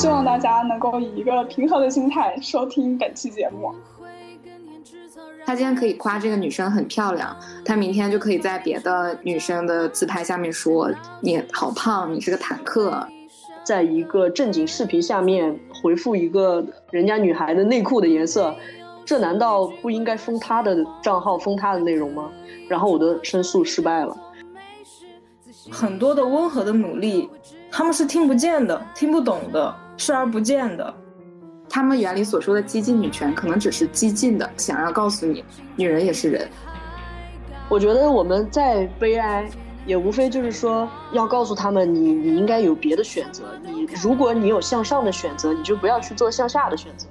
希望大家能够以一个平和的心态收听本期节目。他今天可以夸这个女生很漂亮，他明天就可以在别的女生的自拍下面说你好胖，你是个坦克。在一个正经视频下面回复一个人家女孩的内裤的颜色，这难道不应该封他的账号、封他的内容吗？然后我的申诉失败了。很多的温和的努力，他们是听不见的、听不懂的、视而不见的。他们眼里所说的激进女权，可能只是激进的，想要告诉你，女人也是人。我觉得我们再悲哀，也无非就是说，要告诉他们，你你应该有别的选择。你如果你有向上的选择，你就不要去做向下的选择。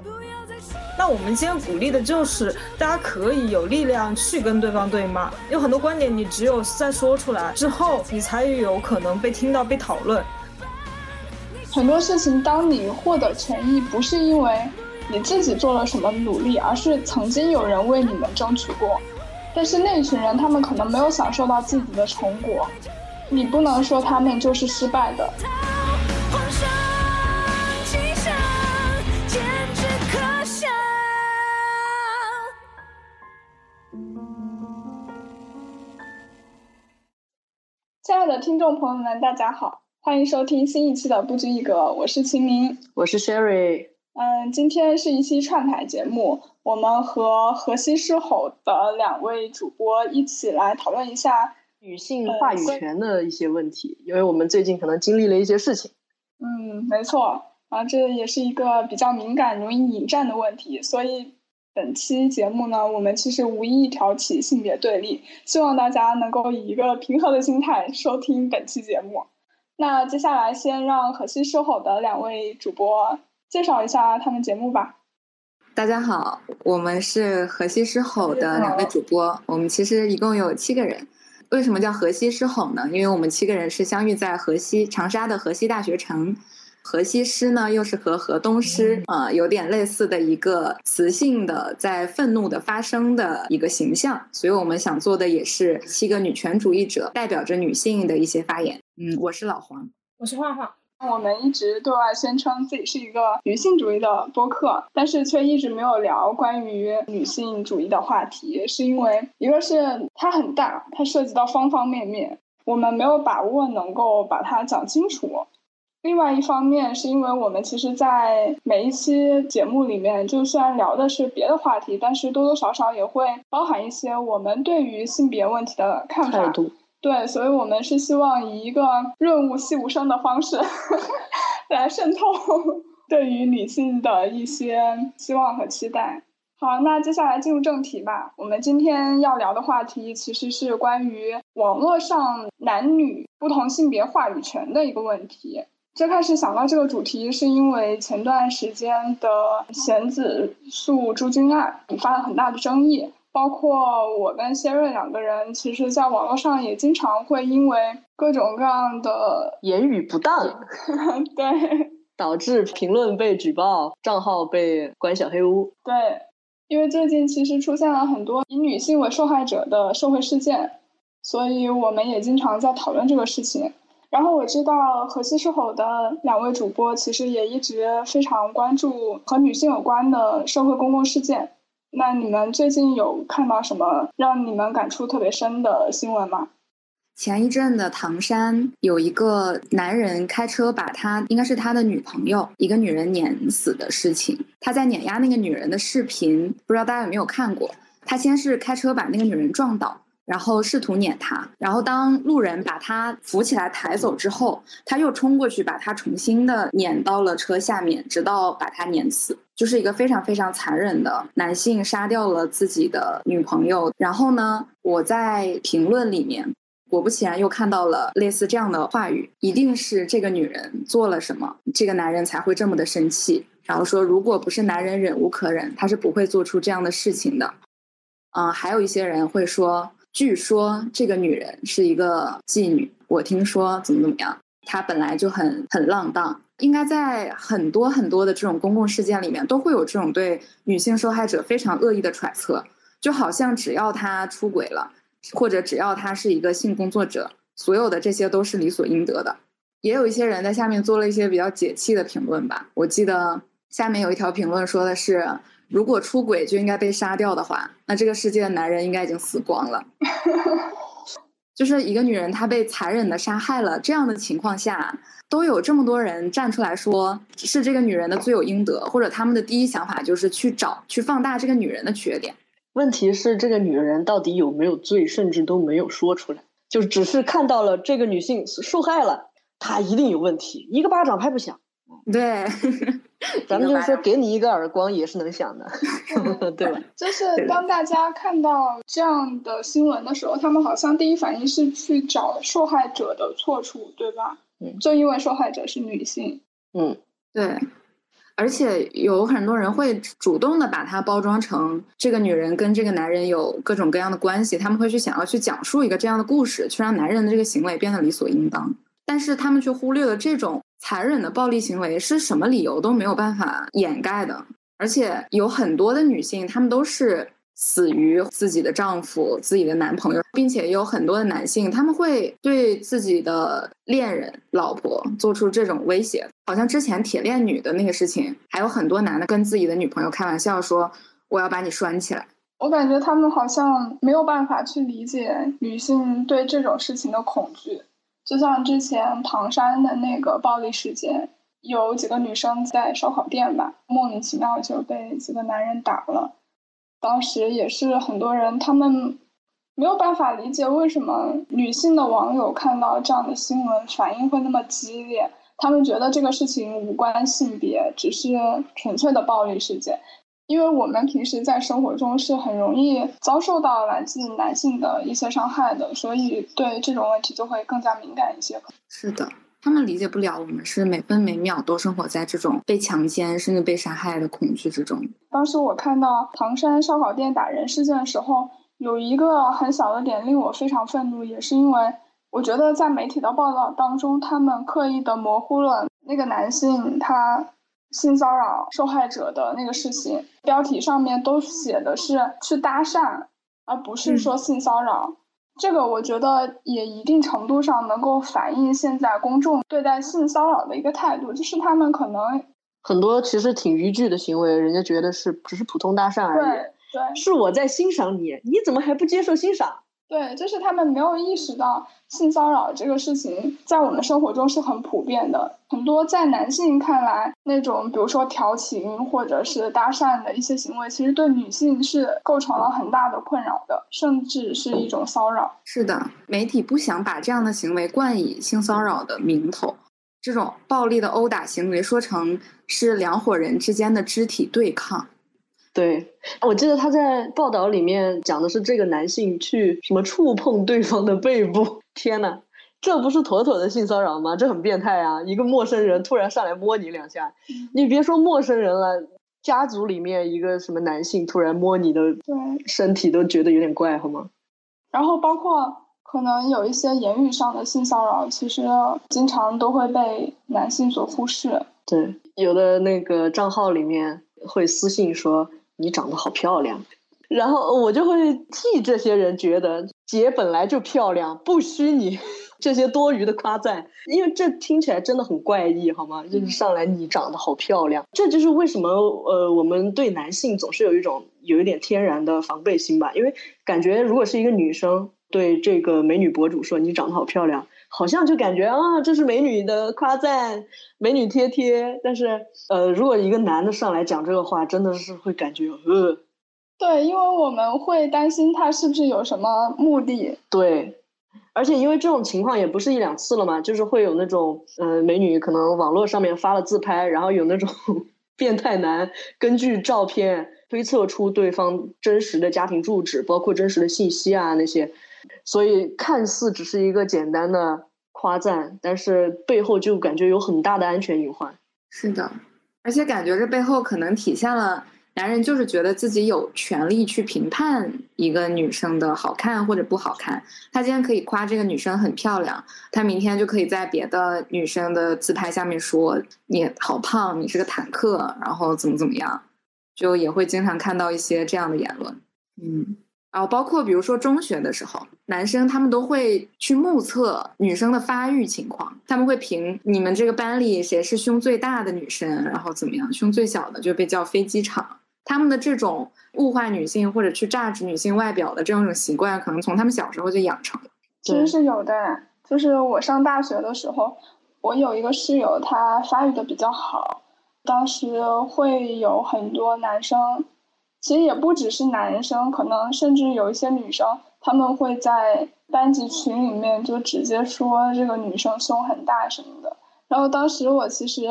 那我们今天鼓励的就是大家可以有力量去跟对方对骂。有很多观点，你只有在说出来之后，你才有可能被听到、被讨论。很多事情，当你获得权益，不是因为你自己做了什么努力，而是曾经有人为你们争取过。但是那群人，他们可能没有享受到自己的成果，你不能说他们就是失败的。亲爱的听众朋友们，大家好。欢迎收听新一期的《不拘一格》，我是秦明，我是 Sherry。嗯，今天是一期串台节目，我们和河西狮吼的两位主播一起来讨论一下女性话语权的一些问题，因为我们最近可能经历了一些事情。嗯，没错，啊，这也是一个比较敏感、容易引战的问题，所以。本期节目呢，我们其实无意挑起性别对立，希望大家能够以一个平和的心态收听本期节目。那接下来先让河西狮吼的两位主播介绍一下他们节目吧。大家好，我们是河西狮吼的两位主播，我们其实一共有七个人。为什么叫河西狮吼呢？因为我们七个人是相遇在河西长沙的河西大学城。河西狮呢，又是和河东狮呃有点类似的一个雌性的在愤怒的发声的一个形象，所以我们想做的也是七个女权主义者代表着女性的一些发言。嗯，我是老黄，我是画画。我们一直对外宣称自己是一个女性主义的播客，但是却一直没有聊关于女性主义的话题，是因为一个是它很大，它涉及到方方面面，我们没有把握能够把它讲清楚。另外一方面，是因为我们其实，在每一期节目里面，就虽然聊的是别的话题，但是多多少少也会包含一些我们对于性别问题的看法。对，所以我们是希望以一个润物细无声的方式 来渗透 对于女性的一些希望和期待。好，那接下来进入正题吧。我们今天要聊的话题其实是关于网络上男女不同性别话语权的一个问题。最开始想到这个主题，是因为前段时间的贤子诉朱军案引发了很大的争议，包括我跟谢瑞两个人，其实在网络上也经常会因为各种各样的言语不当，对，导致评论被举报，账号被关小黑屋。对，因为最近其实出现了很多以女性为受害者的社会事件，所以我们也经常在讨论这个事情。然后我知道河西狮吼的两位主播其实也一直非常关注和女性有关的社会公共事件。那你们最近有看到什么让你们感触特别深的新闻吗？前一阵的唐山有一个男人开车把他应该是他的女朋友一个女人碾死的事情。他在碾压那个女人的视频，不知道大家有没有看过？他先是开车把那个女人撞倒。然后试图撵他，然后当路人把他扶起来抬走之后，他又冲过去把他重新的撵到了车下面，直到把他碾死，就是一个非常非常残忍的男性杀掉了自己的女朋友。然后呢，我在评论里面，果不其然又看到了类似这样的话语：一定是这个女人做了什么，这个男人才会这么的生气。然后说，如果不是男人忍无可忍，他是不会做出这样的事情的。嗯，还有一些人会说。据说这个女人是一个妓女，我听说怎么怎么样，她本来就很很浪荡，应该在很多很多的这种公共事件里面都会有这种对女性受害者非常恶意的揣测，就好像只要她出轨了，或者只要她是一个性工作者，所有的这些都是理所应得的。也有一些人在下面做了一些比较解气的评论吧。我记得下面有一条评论说的是，如果出轨就应该被杀掉的话，那这个世界的男人应该已经死光了。就是一个女人她被残忍的杀害了，这样的情况下，都有这么多人站出来说是这个女人的罪有应得，或者他们的第一想法就是去找去放大这个女人的缺点。问题是这个女人到底有没有罪，甚至都没有说出来，就只是看到了这个女性受害了，她一定有问题，一个巴掌拍不响。对，咱们就是说给你一个耳光也是能响的，对吧？就是当大家看到这样的新闻的时候，他们好像第一反应是去找受害者的错处，对吧？嗯，就因为受害者是女性。嗯，对。而且有很多人会主动的把它包装成这个女人跟这个男人有各种各样的关系，他们会去想要去讲述一个这样的故事，去让男人的这个行为变得理所应当。但是他们却忽略了这种残忍的暴力行为是什么理由都没有办法掩盖的。而且有很多的女性，她们都是。死于自己的丈夫、自己的男朋友，并且有很多的男性，他们会对自己的恋人、老婆做出这种威胁。好像之前铁链女的那个事情，还有很多男的跟自己的女朋友开玩笑说：“我要把你拴起来。”我感觉他们好像没有办法去理解女性对这种事情的恐惧。就像之前唐山的那个暴力事件，有几个女生在烧烤店吧，莫名其妙就被几个男人打了。当时也是很多人，他们没有办法理解为什么女性的网友看到这样的新闻反应会那么激烈。他们觉得这个事情无关性别，只是纯粹的暴力事件。因为我们平时在生活中是很容易遭受到来自男性的一些伤害的，所以对这种问题就会更加敏感一些。是的。他们理解不了我们是每分每秒都生活在这种被强奸甚至被杀害的恐惧之中。当时我看到唐山烧烤店打人事件的时候，有一个很小的点令我非常愤怒，也是因为我觉得在媒体的报道当中，他们刻意的模糊了那个男性他性骚扰受害者的那个事情，标题上面都写的是去搭讪，而不是说性骚扰。这个我觉得也一定程度上能够反映现在公众对待性骚扰的一个态度，就是他们可能很多其实挺逾矩的行为，人家觉得是只是普通搭讪而已。对对，是我在欣赏你，你怎么还不接受欣赏？对，就是他们没有意识到性骚扰这个事情在我们生活中是很普遍的。很多在男性看来，那种比如说调情或者是搭讪的一些行为，其实对女性是构成了很大的困扰的，甚至是一种骚扰。是的，媒体不想把这样的行为冠以性骚扰的名头，这种暴力的殴打行为说成是两伙人之间的肢体对抗。对，我记得他在报道里面讲的是这个男性去什么触碰对方的背部，天呐，这不是妥妥的性骚扰吗？这很变态啊！一个陌生人突然上来摸你两下，你别说陌生人了，家族里面一个什么男性突然摸你的身体都觉得有点怪，好吗？然后包括可能有一些言语上的性骚扰，其实经常都会被男性所忽视。对，有的那个账号里面会私信说。你长得好漂亮，然后我就会替这些人觉得姐本来就漂亮，不虚你这些多余的夸赞，因为这听起来真的很怪异，好吗？就是上来你长得好漂亮，这就是为什么呃我们对男性总是有一种有一点天然的防备心吧，因为感觉如果是一个女生对这个美女博主说你长得好漂亮。好像就感觉啊，这是美女的夸赞，美女贴贴。但是，呃，如果一个男的上来讲这个话，真的是会感觉呃。对，因为我们会担心他是不是有什么目的。对，而且因为这种情况也不是一两次了嘛，就是会有那种，呃，美女可能网络上面发了自拍，然后有那种 变态男根据照片推测出对方真实的家庭住址，包括真实的信息啊那些。所以看似只是一个简单的夸赞，但是背后就感觉有很大的安全隐患。是的，而且感觉这背后可能体现了男人就是觉得自己有权利去评判一个女生的好看或者不好看。他今天可以夸这个女生很漂亮，他明天就可以在别的女生的自拍下面说你好胖，你是个坦克，然后怎么怎么样，就也会经常看到一些这样的言论。嗯。然后包括比如说中学的时候，男生他们都会去目测女生的发育情况，他们会评你们这个班里谁是胸最大的女生，然后怎么样，胸最小的就被叫飞机场。他们的这种物化女性或者去榨取女性外表的这种习惯，可能从他们小时候就养成。其实是有的，就是我上大学的时候，我有一个室友，她发育的比较好，当时会有很多男生，其实也不只是男生，可能甚至有一些女生，他们会在班级群里面就直接说这个女生胸很大什么的。然后当时我其实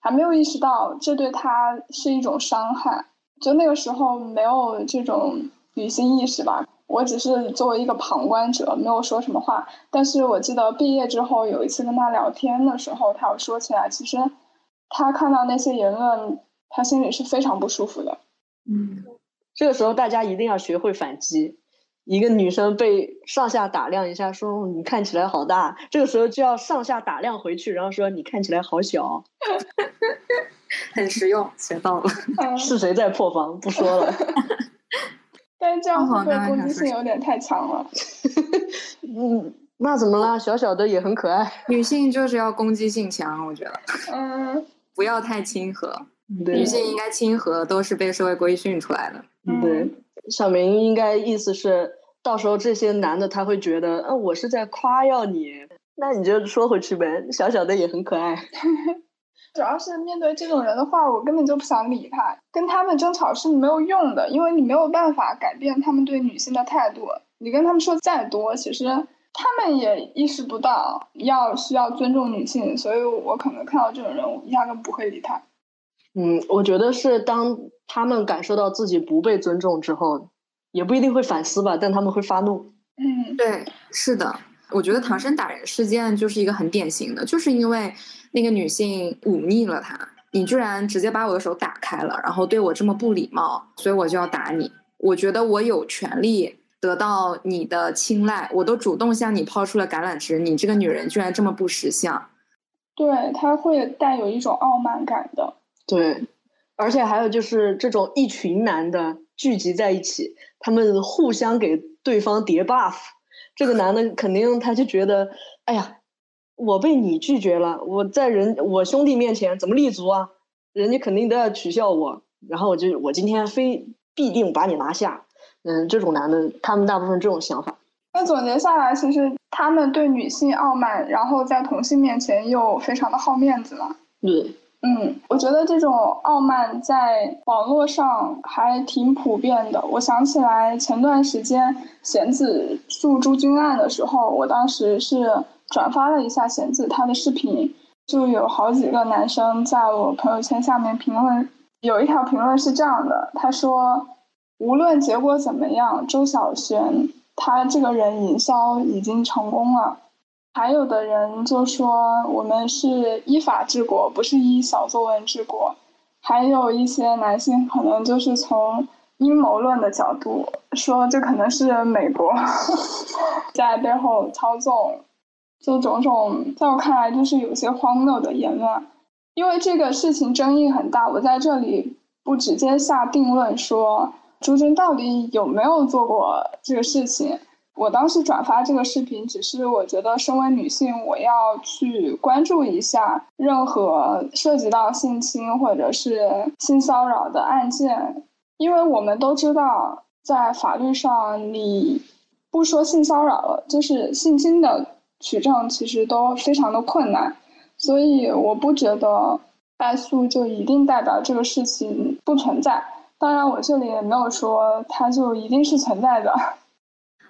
还没有意识到这对他是一种伤害，就那个时候没有这种女性意识吧。我只是作为一个旁观者，没有说什么话。但是我记得毕业之后有一次跟他聊天的时候，他有说起来，其实他看到那些言论，他心里是非常不舒服的。嗯，这个时候大家一定要学会反击。一个女生被上下打量一下，说你看起来好大，这个时候就要上下打量回去，然后说你看起来好小。很实用，学到了。是谁在破防？不说了。但是这样会攻击性有点太强了？嗯，那怎么了？小小的也很可爱。女性就是要攻击性强，我觉得。嗯。不要太亲和，女性应该亲和，都是被社会规训出来的。对，小明应该意思是，到时候这些男的他会觉得，嗯，我是在夸耀你，那你就说回去呗。小小的也很可爱。主要是面对这种人的话，我根本就不想理他，跟他们争吵是没有用的，因为你没有办法改变他们对女性的态度。你跟他们说再多，其实他们也意识不到要需要尊重女性，所以我可能看到这种人，我压根不会理他。嗯，我觉得是当他们感受到自己不被尊重之后，也不一定会反思吧，但他们会发怒。嗯，对，是的，我觉得唐山打人事件就是一个很典型的，就是因为。那个女性忤逆了他，你居然直接把我的手打开了，然后对我这么不礼貌，所以我就要打你。我觉得我有权利得到你的青睐，我都主动向你抛出了橄榄枝，你这个女人居然这么不识相。对，他会带有一种傲慢感的。对，而且还有就是这种一群男的聚集在一起，他们互相给对方叠 buff，这个男的肯定他就觉得，哎呀。我被你拒绝了，我在人我兄弟面前怎么立足啊？人家肯定都要取笑我，然后我就我今天非必定把你拿下。嗯，这种男的，他们大部分这种想法。那总结下来，其实他们对女性傲慢，然后在同性面前又非常的好面子嘛。对，嗯，我觉得这种傲慢在网络上还挺普遍的。我想起来前段时间贤子诉朱军案的时候，我当时是。转发了一下贤子他的视频，就有好几个男生在我朋友圈下面评论，有一条评论是这样的，他说：“无论结果怎么样，周小璇他这个人营销已经成功了。”还有的人就说：“我们是依法治国，不是依小作文治国。”还有一些男性可能就是从阴谋论的角度说，这可能是美国 在背后操纵。就种种，在我看来就是有些荒谬的言论，因为这个事情争议很大，我在这里不直接下定论说朱军到底有没有做过这个事情。我当时转发这个视频，只是我觉得身为女性，我要去关注一下任何涉及到性侵或者是性骚扰的案件，因为我们都知道，在法律上，你不说性骚扰了，就是性侵的。取证其实都非常的困难，所以我不觉得败诉就一定代表这个事情不存在。当然，我这里也没有说它就一定是存在的。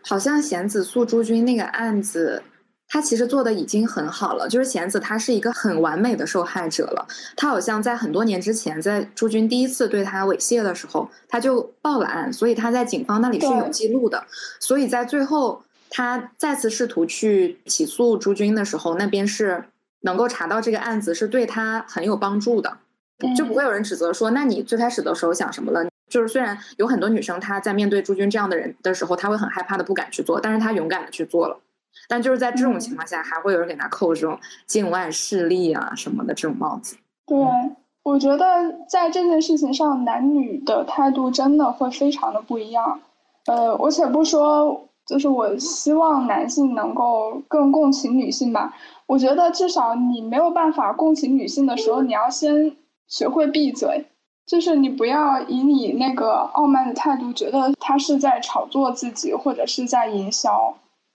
好像贤子诉朱军那个案子，他其实做的已经很好了。就是贤子他是一个很完美的受害者了。他好像在很多年之前，在朱军第一次对他猥亵的时候，他就报了案，所以他在警方那里是有记录的。所以在最后。他再次试图去起诉朱军的时候，那边是能够查到这个案子是对他很有帮助的，就不会有人指责说，那你最开始的时候想什么了？就是虽然有很多女生她在面对朱军这样的人的时候，她会很害怕的不敢去做，但是她勇敢的去做了。但就是在这种情况下，还会有人给她扣这种境外势力啊什么的这种帽子。对，我觉得在这件事情上，男女的态度真的会非常的不一样。呃，我且不说。就是我希望男性能够更共情女性吧。我觉得至少你没有办法共情女性的时候，你要先学会闭嘴，就是你不要以你那个傲慢的态度，觉得他是在炒作自己或者是在营销。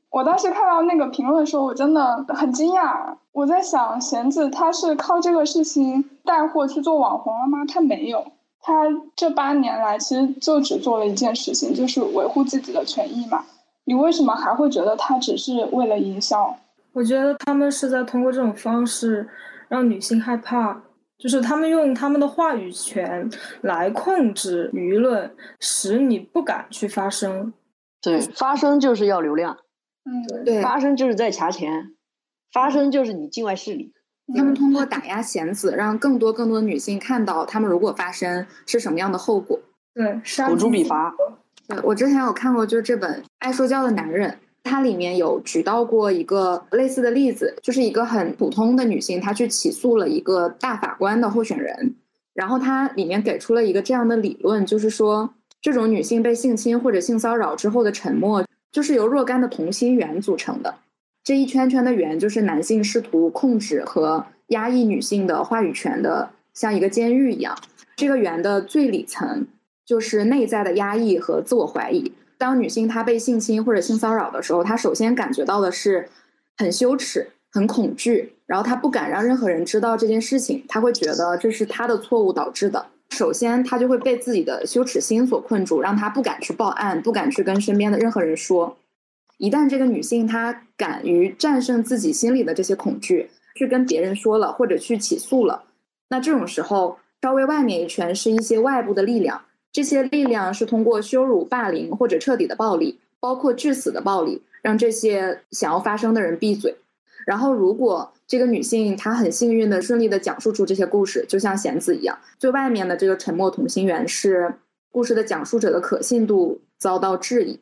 我当时看到那个评论的时候，我真的很惊讶。我在想，弦子他是靠这个事情带货去做网红了吗？他没有，他这八年来其实就只做了一件事情，就是维护自己的权益嘛。你为什么还会觉得他只是为了营销？我觉得他们是在通过这种方式让女性害怕，就是他们用他们的话语权来控制舆论，使你不敢去发声。对，发声就是要流量。嗯，对，发声就是在掐钱，发声就是你境外势力。他们通过打压贤子，让更多更多的女性看到，他们如果发声是什么样的后果。对，口诛笔伐。对我之前有看过，就是这本《爱说教的男人》，它里面有举到过一个类似的例子，就是一个很普通的女性，她去起诉了一个大法官的候选人，然后它里面给出了一个这样的理论，就是说，这种女性被性侵或者性骚扰之后的沉默。就是由若干的同心圆组成的，这一圈圈的圆就是男性试图控制和压抑女性的话语权的，像一个监狱一样。这个圆的最里层就是内在的压抑和自我怀疑。当女性她被性侵或者性骚扰的时候，她首先感觉到的是很羞耻、很恐惧，然后她不敢让任何人知道这件事情，她会觉得这是她的错误导致的。首先，她就会被自己的羞耻心所困住，让她不敢去报案，不敢去跟身边的任何人说。一旦这个女性她敢于战胜自己心里的这些恐惧，去跟别人说了，或者去起诉了，那这种时候，稍微外面一圈是一些外部的力量，这些力量是通过羞辱、霸凌或者彻底的暴力，包括致死的暴力，让这些想要发声的人闭嘴。然后，如果这个女性她很幸运的顺利的讲述出这些故事，就像贤子一样，最外面的这个沉默同心圆是故事的讲述者的可信度遭到质疑，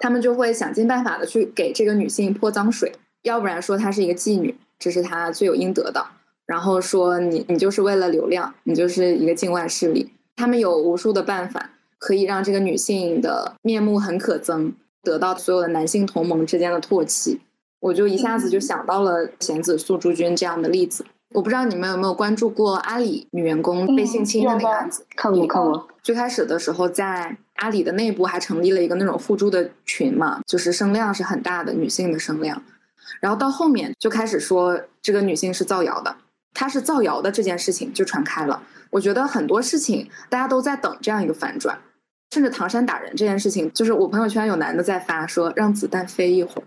他们就会想尽办法的去给这个女性泼脏水，要不然说她是一个妓女，这是她罪有应得的，然后说你你就是为了流量，你就是一个境外势力，他们有无数的办法可以让这个女性的面目很可憎，得到所有的男性同盟之间的唾弃。我就一下子就想到了贤子素朱君这样的例子。我不知道你们有没有关注过阿里女员工被性侵的那个案子？看过看过。最开始的时候，在阿里的内部还成立了一个那种互助的群嘛，就是声量是很大的女性的声量。然后到后面就开始说这个女性是造谣的，她是造谣的这件事情就传开了。我觉得很多事情大家都在等这样一个反转，甚至唐山打人这件事情，就是我朋友圈有男的在发说让子弹飞一会儿。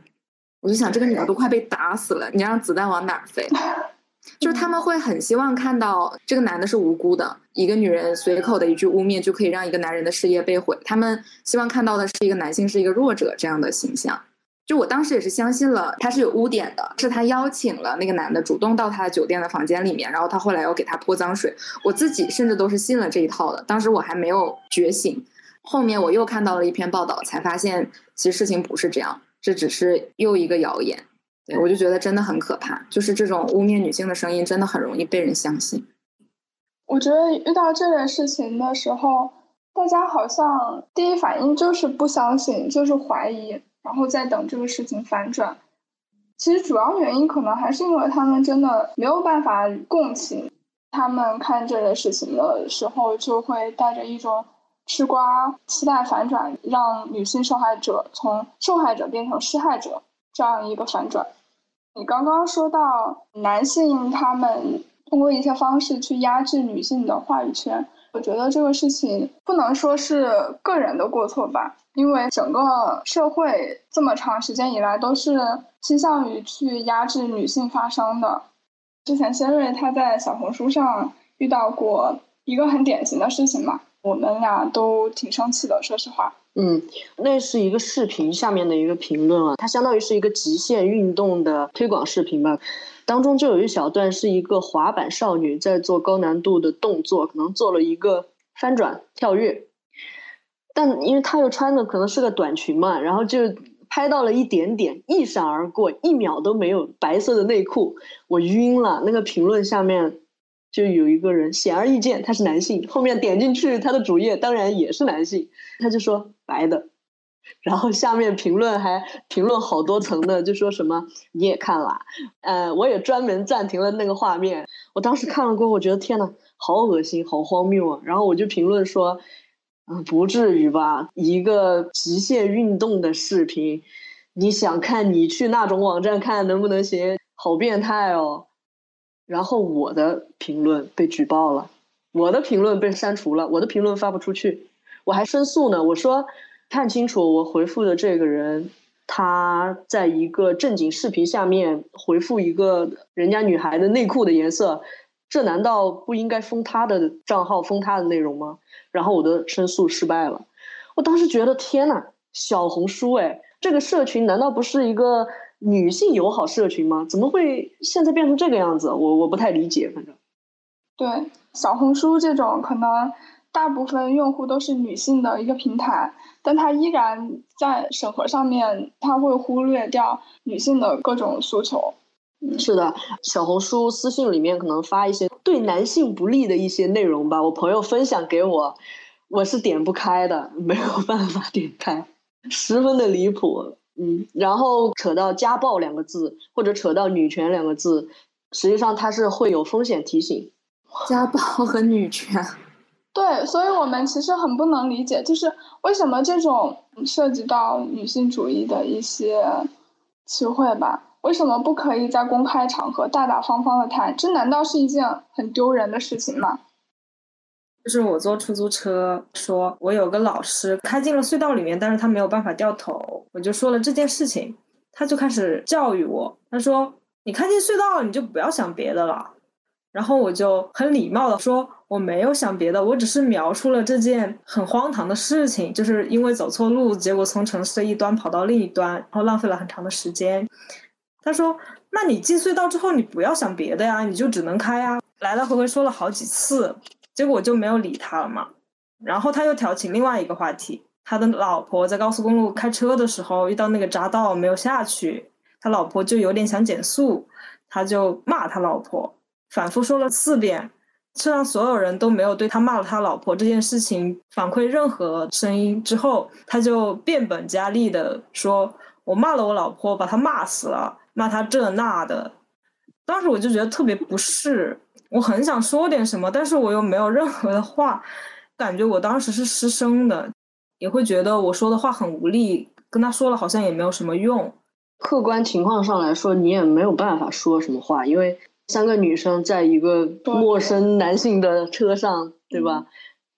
我就想，这个女的都快被打死了，你让子弹往哪儿飞？就是他们会很希望看到这个男的是无辜的，一个女人随口的一句污蔑就可以让一个男人的事业被毁。他们希望看到的是一个男性是一个弱者这样的形象。就我当时也是相信了他是有污点的，是他邀请了那个男的主动到他的酒店的房间里面，然后他后来又给他泼脏水。我自己甚至都是信了这一套的。当时我还没有觉醒，后面我又看到了一篇报道，才发现其实事情不是这样。这只是又一个谣言，对我就觉得真的很可怕。就是这种污蔑女性的声音，真的很容易被人相信。我觉得遇到这类事情的时候，大家好像第一反应就是不相信，就是怀疑，然后再等这个事情反转。其实主要原因可能还是因为他们真的没有办法共情，他们看这类事情的时候就会带着一种。吃瓜，期待反转，让女性受害者从受害者变成施害者这样一个反转。你刚刚说到男性他们通过一些方式去压制女性的话语权，我觉得这个事情不能说是个人的过错吧，因为整个社会这么长时间以来都是倾向于去压制女性发声的。之前仙瑞他在小红书上遇到过一个很典型的事情嘛。我们俩都挺生气的，说实话。嗯，那是一个视频下面的一个评论啊，它相当于是一个极限运动的推广视频吧。当中就有一小段是一个滑板少女在做高难度的动作，可能做了一个翻转跳跃，但因为她又穿的可能是个短裙嘛，然后就拍到了一点点，一闪而过，一秒都没有白色的内裤，我晕了。那个评论下面。就有一个人显而易见他是男性，后面点进去他的主页当然也是男性，他就说白的，然后下面评论还评论好多层的，就说什么你也看了，呃，我也专门暂停了那个画面。我当时看了过后，我觉得天呐，好恶心，好荒谬啊！然后我就评论说，不至于吧？一个极限运动的视频，你想看，你去那种网站看能不能行？好变态哦！然后我的评论被举报了，我的评论被删除了，我的评论发不出去，我还申诉呢。我说。看清楚，我回复的这个人，他在一个正经视频下面回复一个人家女孩的内裤的颜色，这难道不应该封他的账号、封他的内容吗？然后我的申诉失败了。我当时觉得天呐，小红书哎，这个社群难道不是一个女性友好社群吗？怎么会现在变成这个样子？我我不太理解，反正。对，小红书这种可能大部分用户都是女性的一个平台。但它依然在审核上面，它会忽略掉女性的各种诉求。是的，小红书私信里面可能发一些对男性不利的一些内容吧，我朋友分享给我，我是点不开的，没有办法点开，十分的离谱。嗯，然后扯到家暴两个字，或者扯到女权两个字，实际上它是会有风险提醒。家暴和女权。对，所以我们其实很不能理解，就是为什么这种涉及到女性主义的一些词汇吧，为什么不可以在公开场合大大方方的谈？这难道是一件很丢人的事情吗？就是我坐出租车，说我有个老师开进了隧道里面，但是他没有办法掉头，我就说了这件事情，他就开始教育我，他说你开进隧道了，你就不要想别的了。然后我就很礼貌的说，我没有想别的，我只是描述了这件很荒唐的事情，就是因为走错路，结果从城市的一端跑到另一端，然后浪费了很长的时间。他说：“那你进隧道之后，你不要想别的呀，你就只能开呀。”来来回回说了好几次，结果我就没有理他了嘛。然后他又挑起另外一个话题，他的老婆在高速公路开车的时候遇到那个匝道没有下去，他老婆就有点想减速，他就骂他老婆。反复说了四遍，车上所有人都没有对他骂了他老婆这件事情反馈任何声音。之后，他就变本加厉的说：“我骂了我老婆，把他骂死了，骂他这那的。”当时我就觉得特别不适，我很想说点什么，但是我又没有任何的话，感觉我当时是失声的，也会觉得我说的话很无力，跟他说了好像也没有什么用。客观情况上来说，你也没有办法说什么话，因为。三个女生在一个陌生男性的车上，对吧？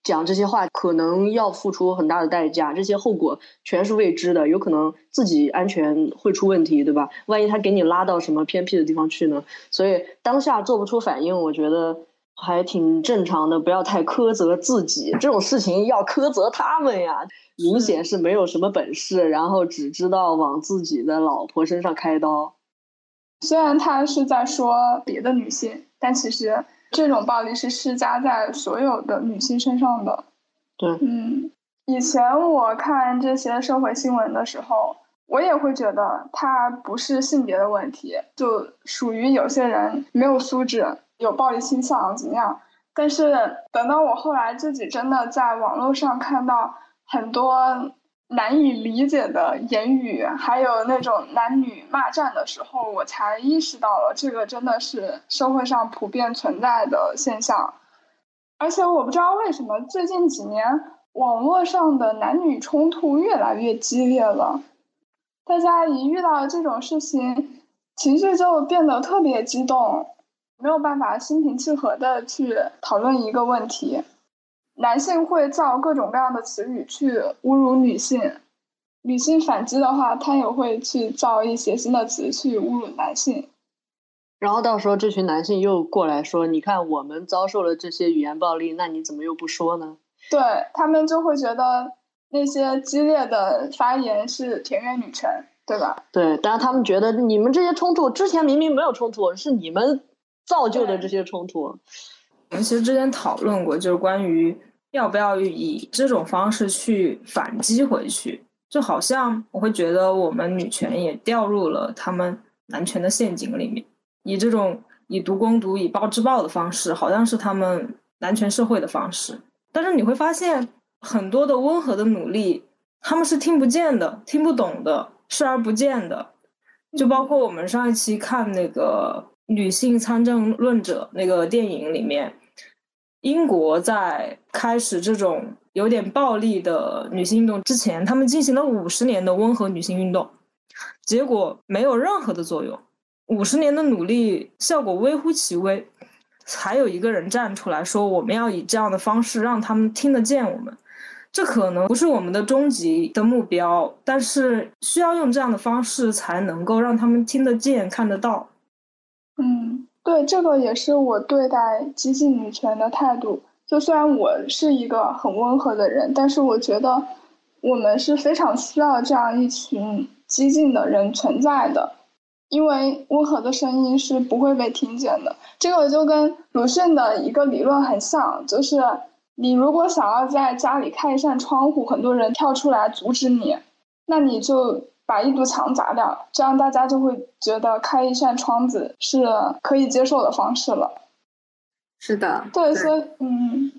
讲这些话可能要付出很大的代价，这些后果全是未知的，有可能自己安全会出问题，对吧？万一他给你拉到什么偏僻的地方去呢？所以当下做不出反应，我觉得还挺正常的，不要太苛责自己。这种事情要苛责他们呀，明显是没有什么本事，然后只知道往自己的老婆身上开刀。虽然他是在说别的女性，但其实这种暴力是施加在所有的女性身上的。对，嗯，以前我看这些社会新闻的时候，我也会觉得它不是性别的问题，就属于有些人没有素质，有暴力倾向怎么样。但是等到我后来自己真的在网络上看到很多。难以理解的言语，还有那种男女骂战的时候，我才意识到了这个真的是社会上普遍存在的现象。而且我不知道为什么最近几年网络上的男女冲突越来越激烈了，大家一遇到这种事情，情绪就变得特别激动，没有办法心平气和的去讨论一个问题。男性会造各种各样的词语去侮辱女性，女性反击的话，他也会去造一些新的词去侮辱男性。然后到时候这群男性又过来说：“你看我们遭受了这些语言暴力，那你怎么又不说呢？”对他们就会觉得那些激烈的发言是田园女权，对吧？对，但是他们觉得你们这些冲突之前明明没有冲突，是你们造就的这些冲突。我们其实之前讨论过，就是关于要不要以这种方式去反击回去，就好像我会觉得我们女权也掉入了他们男权的陷阱里面，以这种以毒攻毒、以暴制暴的方式，好像是他们男权社会的方式。但是你会发现，很多的温和的努力，他们是听不见的、听不懂的、视而不见的。就包括我们上一期看那个《女性参政论者》那个电影里面，英国在开始这种有点暴力的女性运动之前，他们进行了五十年的温和女性运动，结果没有任何的作用。五十年的努力效果微乎其微，还有一个人站出来说：“我们要以这样的方式让他们听得见我们。”这可能不是我们的终极的目标，但是需要用这样的方式才能够让他们听得见、看得到。嗯，对，这个也是我对待激进女权的态度。就虽然我是一个很温和的人，但是我觉得我们是非常需要这样一群激进的人存在的。因为温和的声音是不会被听见的，这个就跟鲁迅的一个理论很像，就是你如果想要在家里开一扇窗户，很多人跳出来阻止你，那你就把一堵墙砸掉，这样大家就会觉得开一扇窗子是可以接受的方式了。是的，对，所以嗯，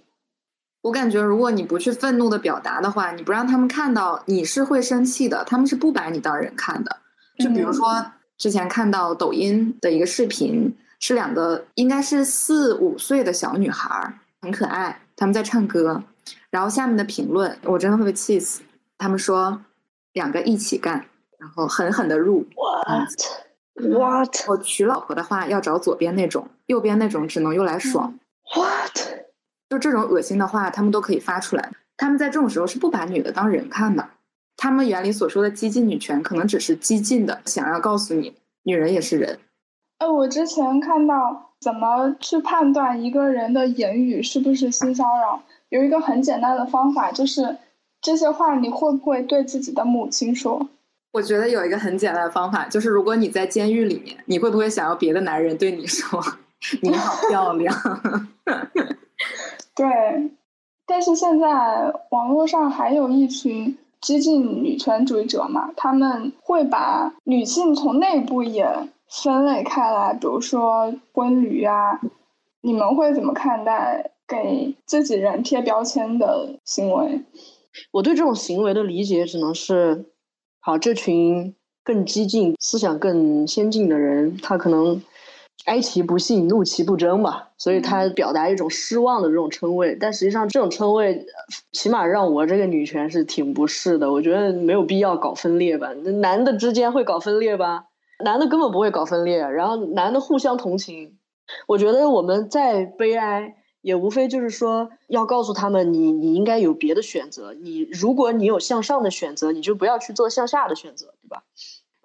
我感觉如果你不去愤怒的表达的话，你不让他们看到你是会生气的，他们是不把你当人看的。就比如说。之前看到抖音的一个视频，是两个应该是四五岁的小女孩，很可爱，他们在唱歌。然后下面的评论，我真的会被气死。他们说两个一起干，然后狠狠的入。What？What？我娶老婆的话要找左边那种，右边那种只能用来爽。What？就这种恶心的话，他们都可以发出来。他们在这种时候是不把女的当人看的。他们眼里所说的激进女权，可能只是激进的，想要告诉你，女人也是人。哎，我之前看到怎么去判断一个人的言语是不是性骚扰，有一个很简单的方法，就是这些话你会不会对自己的母亲说？我觉得有一个很简单的方法，就是如果你在监狱里面，你会不会想要别的男人对你说“你好 漂亮”？对，但是现在网络上还有一群。激进女权主义者嘛，他们会把女性从内部也分类开来，比如说婚驴啊。你们会怎么看待给自己人贴标签的行为？我对这种行为的理解只能是：好，这群更激进、思想更先进的人，他可能。哀其不幸，怒其不争吧，所以他表达一种失望的这种称谓。但实际上，这种称谓起码让我这个女权是挺不适的。我觉得没有必要搞分裂吧？那男的之间会搞分裂吧？男的根本不会搞分裂，然后男的互相同情。我觉得我们再悲哀，也无非就是说要告诉他们，你你应该有别的选择。你如果你有向上的选择，你就不要去做向下的选择，对吧？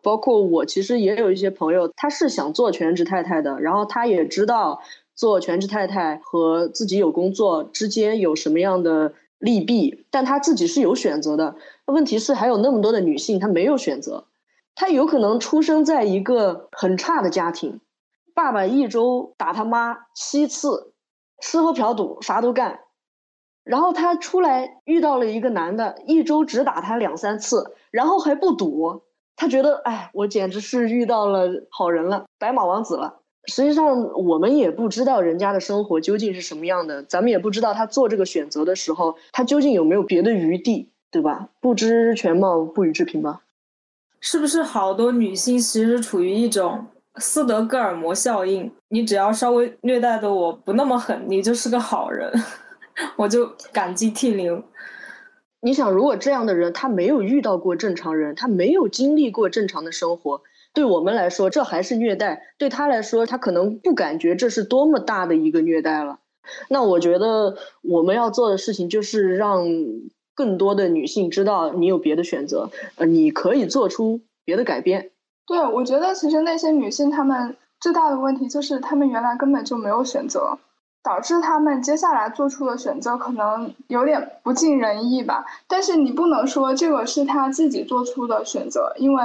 包括我其实也有一些朋友，他是想做全职太太的，然后他也知道做全职太太和自己有工作之间有什么样的利弊，但他自己是有选择的。问题是还有那么多的女性，她没有选择，她有可能出生在一个很差的家庭，爸爸一周打他妈七次，吃喝嫖赌啥都干，然后她出来遇到了一个男的，一周只打她两三次，然后还不赌。他觉得，哎，我简直是遇到了好人了，白马王子了。实际上，我们也不知道人家的生活究竟是什么样的，咱们也不知道他做这个选择的时候，他究竟有没有别的余地，对吧？不知全貌，不予置评吧。是不是好多女性其实处于一种斯德哥尔摩效应？你只要稍微虐待的我不那么狠，你就是个好人，我就感激涕零。你想，如果这样的人他没有遇到过正常人，他没有经历过正常的生活，对我们来说这还是虐待；对他来说，他可能不感觉这是多么大的一个虐待了。那我觉得我们要做的事情就是让更多的女性知道你有别的选择，呃，你可以做出别的改变。对，我觉得其实那些女性她们最大的问题就是她们原来根本就没有选择。导致她们接下来做出的选择可能有点不尽人意吧，但是你不能说这个是她自己做出的选择，因为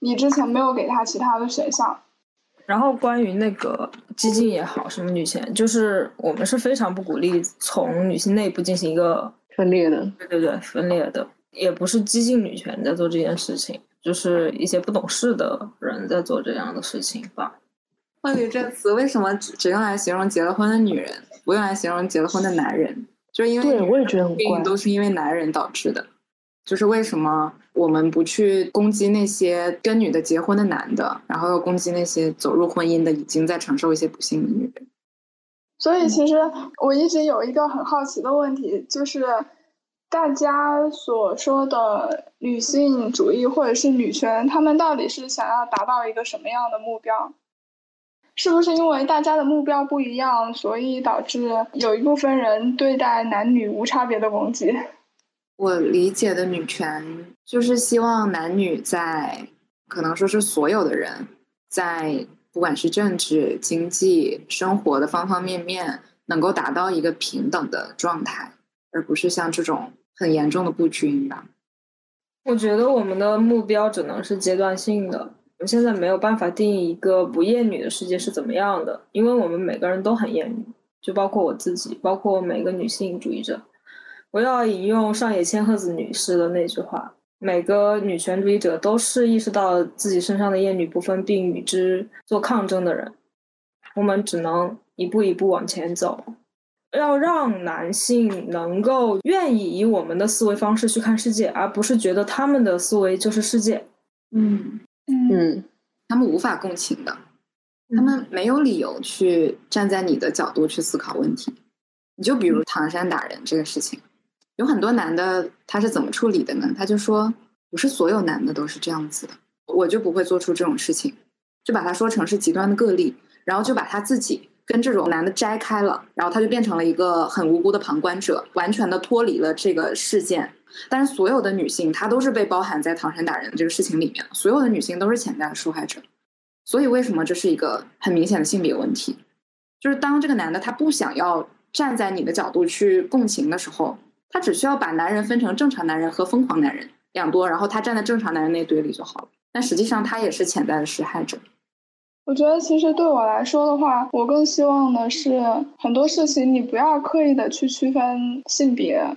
你之前没有给她其他的选项。然后关于那个激进也好，什么女权，就是我们是非常不鼓励从女性内部进行一个分裂的。对对对，分裂的，也不是激进女权在做这件事情，就是一些不懂事的人在做这样的事情吧。婚礼这个词为什么只只用来形容结了婚的女人，不用来形容结了婚的男人？就是因为对我也觉得很怪，都是因为男人导致的。就是为什么我们不去攻击那些跟女的结婚的男的，然后要攻击那些走入婚姻的已经在承受一些不幸的女人？所以，其实我一直有一个很好奇的问题，就是大家所说的女性主义或者是女权，他们到底是想要达到一个什么样的目标？是不是因为大家的目标不一样，所以导致有一部分人对待男女无差别的攻击？我理解的女权，就是希望男女在可能说是所有的人在。不管是政治、经济、生活的方方面面，能够达到一个平等的状态，而不是像这种很严重的不均吧。我觉得我们的目标只能是阶段性的。我们现在没有办法定义一个不厌女的世界是怎么样的，因为我们每个人都很厌女，就包括我自己，包括每个女性主义者。我要引用上野千鹤子女士的那句话。每个女权主义者都是意识到自己身上的厌女部分，并与之做抗争的人。我们只能一步一步往前走，要让男性能够愿意以我们的思维方式去看世界，而不是觉得他们的思维就是世界。嗯嗯，他们无法共情的，他们没有理由去站在你的角度去思考问题。你就比如唐山打人这个事情。有很多男的，他是怎么处理的呢？他就说，不是所有男的都是这样子的，我就不会做出这种事情，就把他说成是极端的个例，然后就把他自己跟这种男的摘开了，然后他就变成了一个很无辜的旁观者，完全的脱离了这个事件。但是所有的女性，她都是被包含在唐山打人的这个事情里面，所有的女性都是潜在的受害者。所以为什么这是一个很明显的性别问题？就是当这个男的他不想要站在你的角度去共情的时候。他只需要把男人分成正常男人和疯狂男人两多，然后他站在正常男人那堆里就好了。但实际上，他也是潜在的施害者。我觉得，其实对我来说的话，我更希望的是很多事情你不要刻意的去区分性别，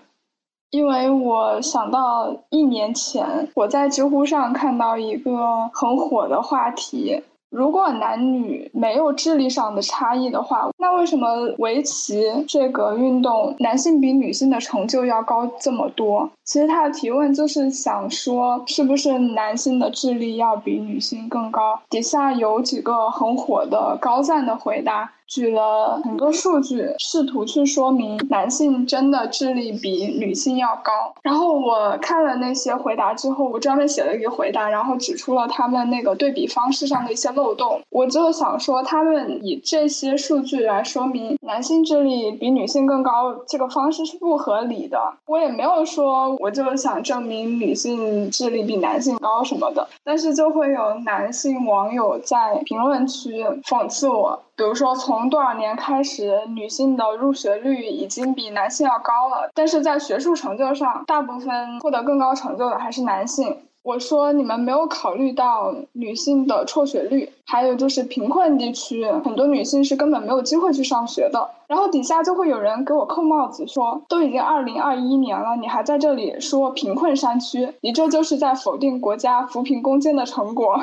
因为我想到一年前我在知乎上看到一个很火的话题。如果男女没有智力上的差异的话，那为什么围棋这个运动男性比女性的成就要高这么多？其实他的提问就是想说，是不是男性的智力要比女性更高？底下有几个很火的高赞的回答。举了很多数据，试图去说明男性真的智力比女性要高。然后我看了那些回答之后，我专门写了一个回答，然后指出了他们那个对比方式上的一些漏洞。我就想说，他们以这些数据来说明男性智力比女性更高，这个方式是不合理的。我也没有说我就想证明女性智力比男性高什么的，但是就会有男性网友在评论区讽刺我。比如说，从多少年开始，女性的入学率已经比男性要高了，但是在学术成就上，大部分获得更高成就的还是男性。我说，你们没有考虑到女性的辍学率，还有就是贫困地区很多女性是根本没有机会去上学的。然后底下就会有人给我扣帽子，说都已经二零二一年了，你还在这里说贫困山区，你这就是在否定国家扶贫攻坚的成果。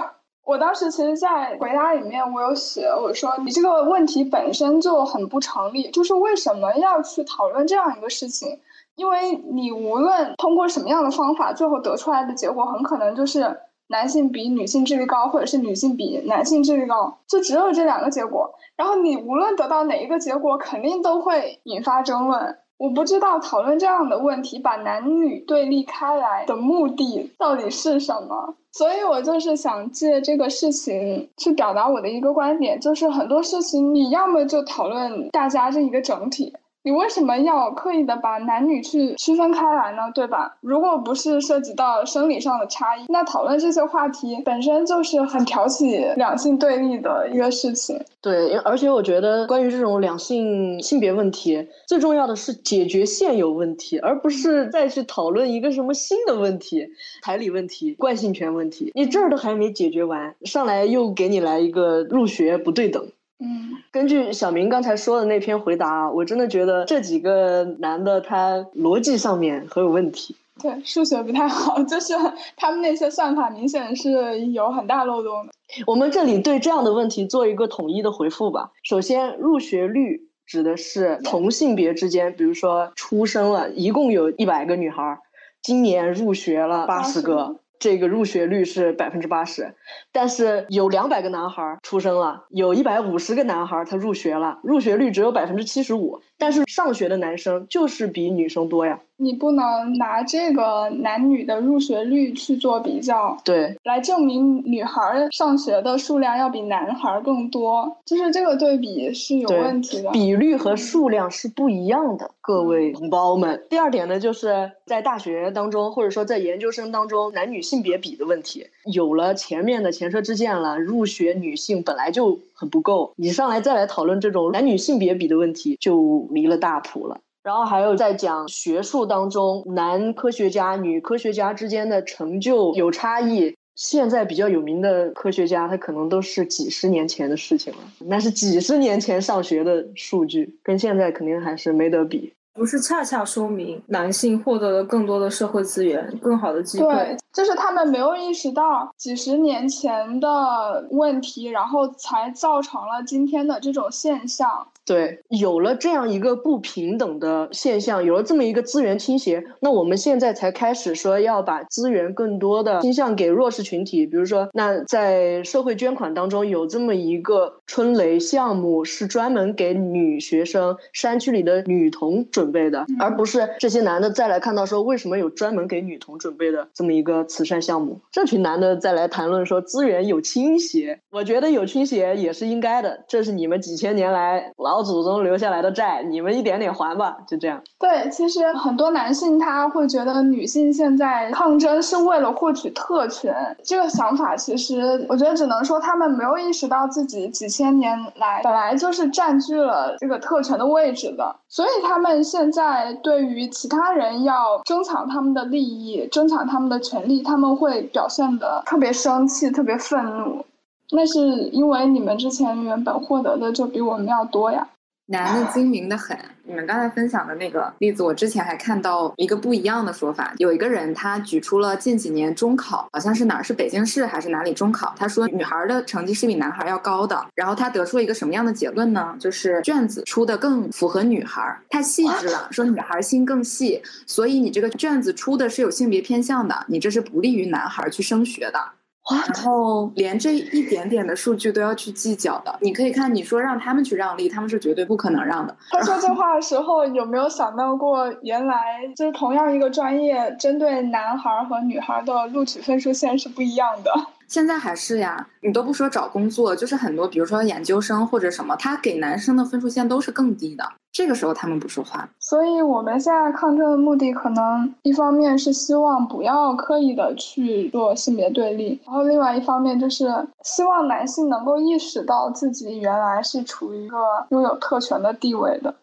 我当时其实，在回答里面，我有写，我说你这个问题本身就很不成立，就是为什么要去讨论这样一个事情？因为你无论通过什么样的方法，最后得出来的结果很可能就是男性比女性智力高，或者是女性比男性智力高，就只有这两个结果。然后你无论得到哪一个结果，肯定都会引发争论。我不知道讨论这样的问题，把男女对立开来的目的到底是什么？所以我就是想借这个事情去表达我的一个观点，就是很多事情你要么就讨论大家这一个整体。你为什么要刻意的把男女去区分开来呢？对吧？如果不是涉及到生理上的差异，那讨论这些话题本身就是很挑起两性对立的一个事情。对，而且我觉得关于这种两性性别问题，最重要的是解决现有问题，而不是再去讨论一个什么新的问题，彩礼问题、惯性权问题。你这儿都还没解决完，上来又给你来一个入学不对等。嗯，根据小明刚才说的那篇回答，我真的觉得这几个男的他逻辑上面很有问题。对，数学不太好，就是他们那些算法明显是有很大漏洞的。我们这里对这样的问题做一个统一的回复吧。首先，入学率指的是同性别之间，比如说出生了一共有一百个女孩，今年入学了八十个，这个入学率是百分之八十。但是有两百个男孩出生了，有一百五十个男孩他入学了，入学率只有百分之七十五。但是上学的男生就是比女生多呀。你不能拿这个男女的入学率去做比较，对，来证明女孩上学的数量要比男孩更多，就是这个对比是有问题的。比率和数量是不一样的，各位同胞们。第二点呢，就是在大学当中，或者说在研究生当中，男女性别比的问题，有了前面的前车之鉴了，入学女性本来就很不够，你上来再来讨论这种男女性别比的问题，就离了大谱了。然后还有在讲学术当中，男科学家、女科学家之间的成就有差异。现在比较有名的科学家，他可能都是几十年前的事情了，那是几十年前上学的数据，跟现在肯定还是没得比。不是恰恰说明男性获得了更多的社会资源、更好的机会？对，就是他们没有意识到几十年前的问题，然后才造成了今天的这种现象。对，有了这样一个不平等的现象，有了这么一个资源倾斜，那我们现在才开始说要把资源更多的倾向给弱势群体。比如说，那在社会捐款当中有这么一个春雷项目，是专门给女学生、山区里的女童准备的，而不是这些男的再来看到说为什么有专门给女童准备的这么一个慈善项目。这群男的再来谈论说资源有倾斜，我觉得有倾斜也是应该的，这是你们几千年来老。祖宗留下来的债，你们一点点还吧，就这样。对，其实很多男性他会觉得女性现在抗争是为了获取特权，这个想法其实我觉得只能说他们没有意识到自己几千年来本来就是占据了这个特权的位置的，所以他们现在对于其他人要争抢他们的利益、争抢他们的权利，他们会表现的特别生气、特别愤怒。那是因为你们之前原本获得的就比我们要多呀。男的精明的很。你们刚才分享的那个例子，我之前还看到一个不一样的说法。有一个人他举出了近几年中考，好像是哪儿是北京市还是哪里中考，他说女孩的成绩是比男孩要高的。然后他得出了一个什么样的结论呢？就是卷子出的更符合女孩，太细致了，说女孩心更细，所以你这个卷子出的是有性别偏向的，你这是不利于男孩去升学的。然后连这一点点的数据都要去计较的，你可以看，你说让他们去让利，他们是绝对不可能让的。他说这 话的时候有没有想到过，原来就是同样一个专业，针对男孩和女孩的录取分数线是不一样的。现在还是呀，你都不说找工作，就是很多，比如说研究生或者什么，他给男生的分数线都是更低的。这个时候他们不说话。所以我们现在抗争的目的，可能一方面是希望不要刻意的去做性别对立，然后另外一方面就是希望男性能够意识到自己原来是处于一个拥有特权的地位的。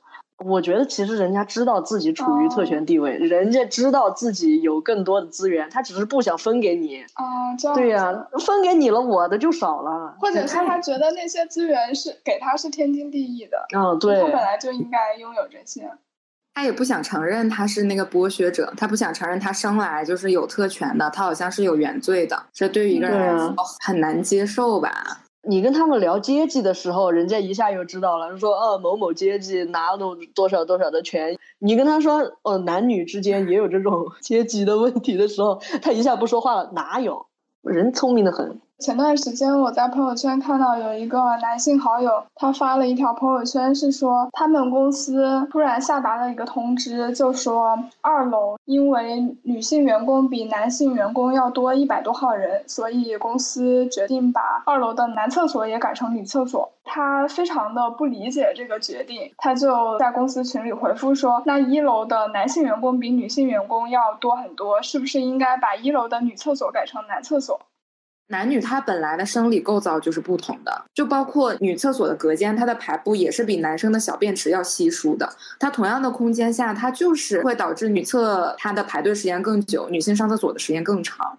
我觉得其实人家知道自己处于特权地位，人家知道自己有更多的资源，他只是不想分给你。啊，这样对呀，分给你了，我的就少了。或者是他觉得那些资源是给他是天经地义的。嗯，对。他本来就应该拥有这些。他也不想承认他是那个剥削者，他不想承认他生来就是有特权的，他好像是有原罪的。这对于一个人来说很难接受吧。你跟他们聊阶级的时候，人家一下又知道了，说哦某某阶级拿了多少多少的权。你跟他说哦男女之间也有这种 阶级的问题的时候，他一下不说话了。哪有人聪明的很？前段时间我在朋友圈看到有一个男性好友，他发了一条朋友圈，是说他们公司突然下达了一个通知，就说二楼因为女性员工比男性员工要多一百多号人，所以公司决定把二楼的男厕所也改成女厕所。他非常的不理解这个决定，他就在公司群里回复说：“那一楼的男性员工比女性员工要多很多，是不是应该把一楼的女厕所改成男厕所？”男女它本来的生理构造就是不同的，就包括女厕所的隔间，它的排布也是比男生的小便池要稀疏的。它同样的空间下，它就是会导致女厕它的排队时间更久，女性上厕所的时间更长。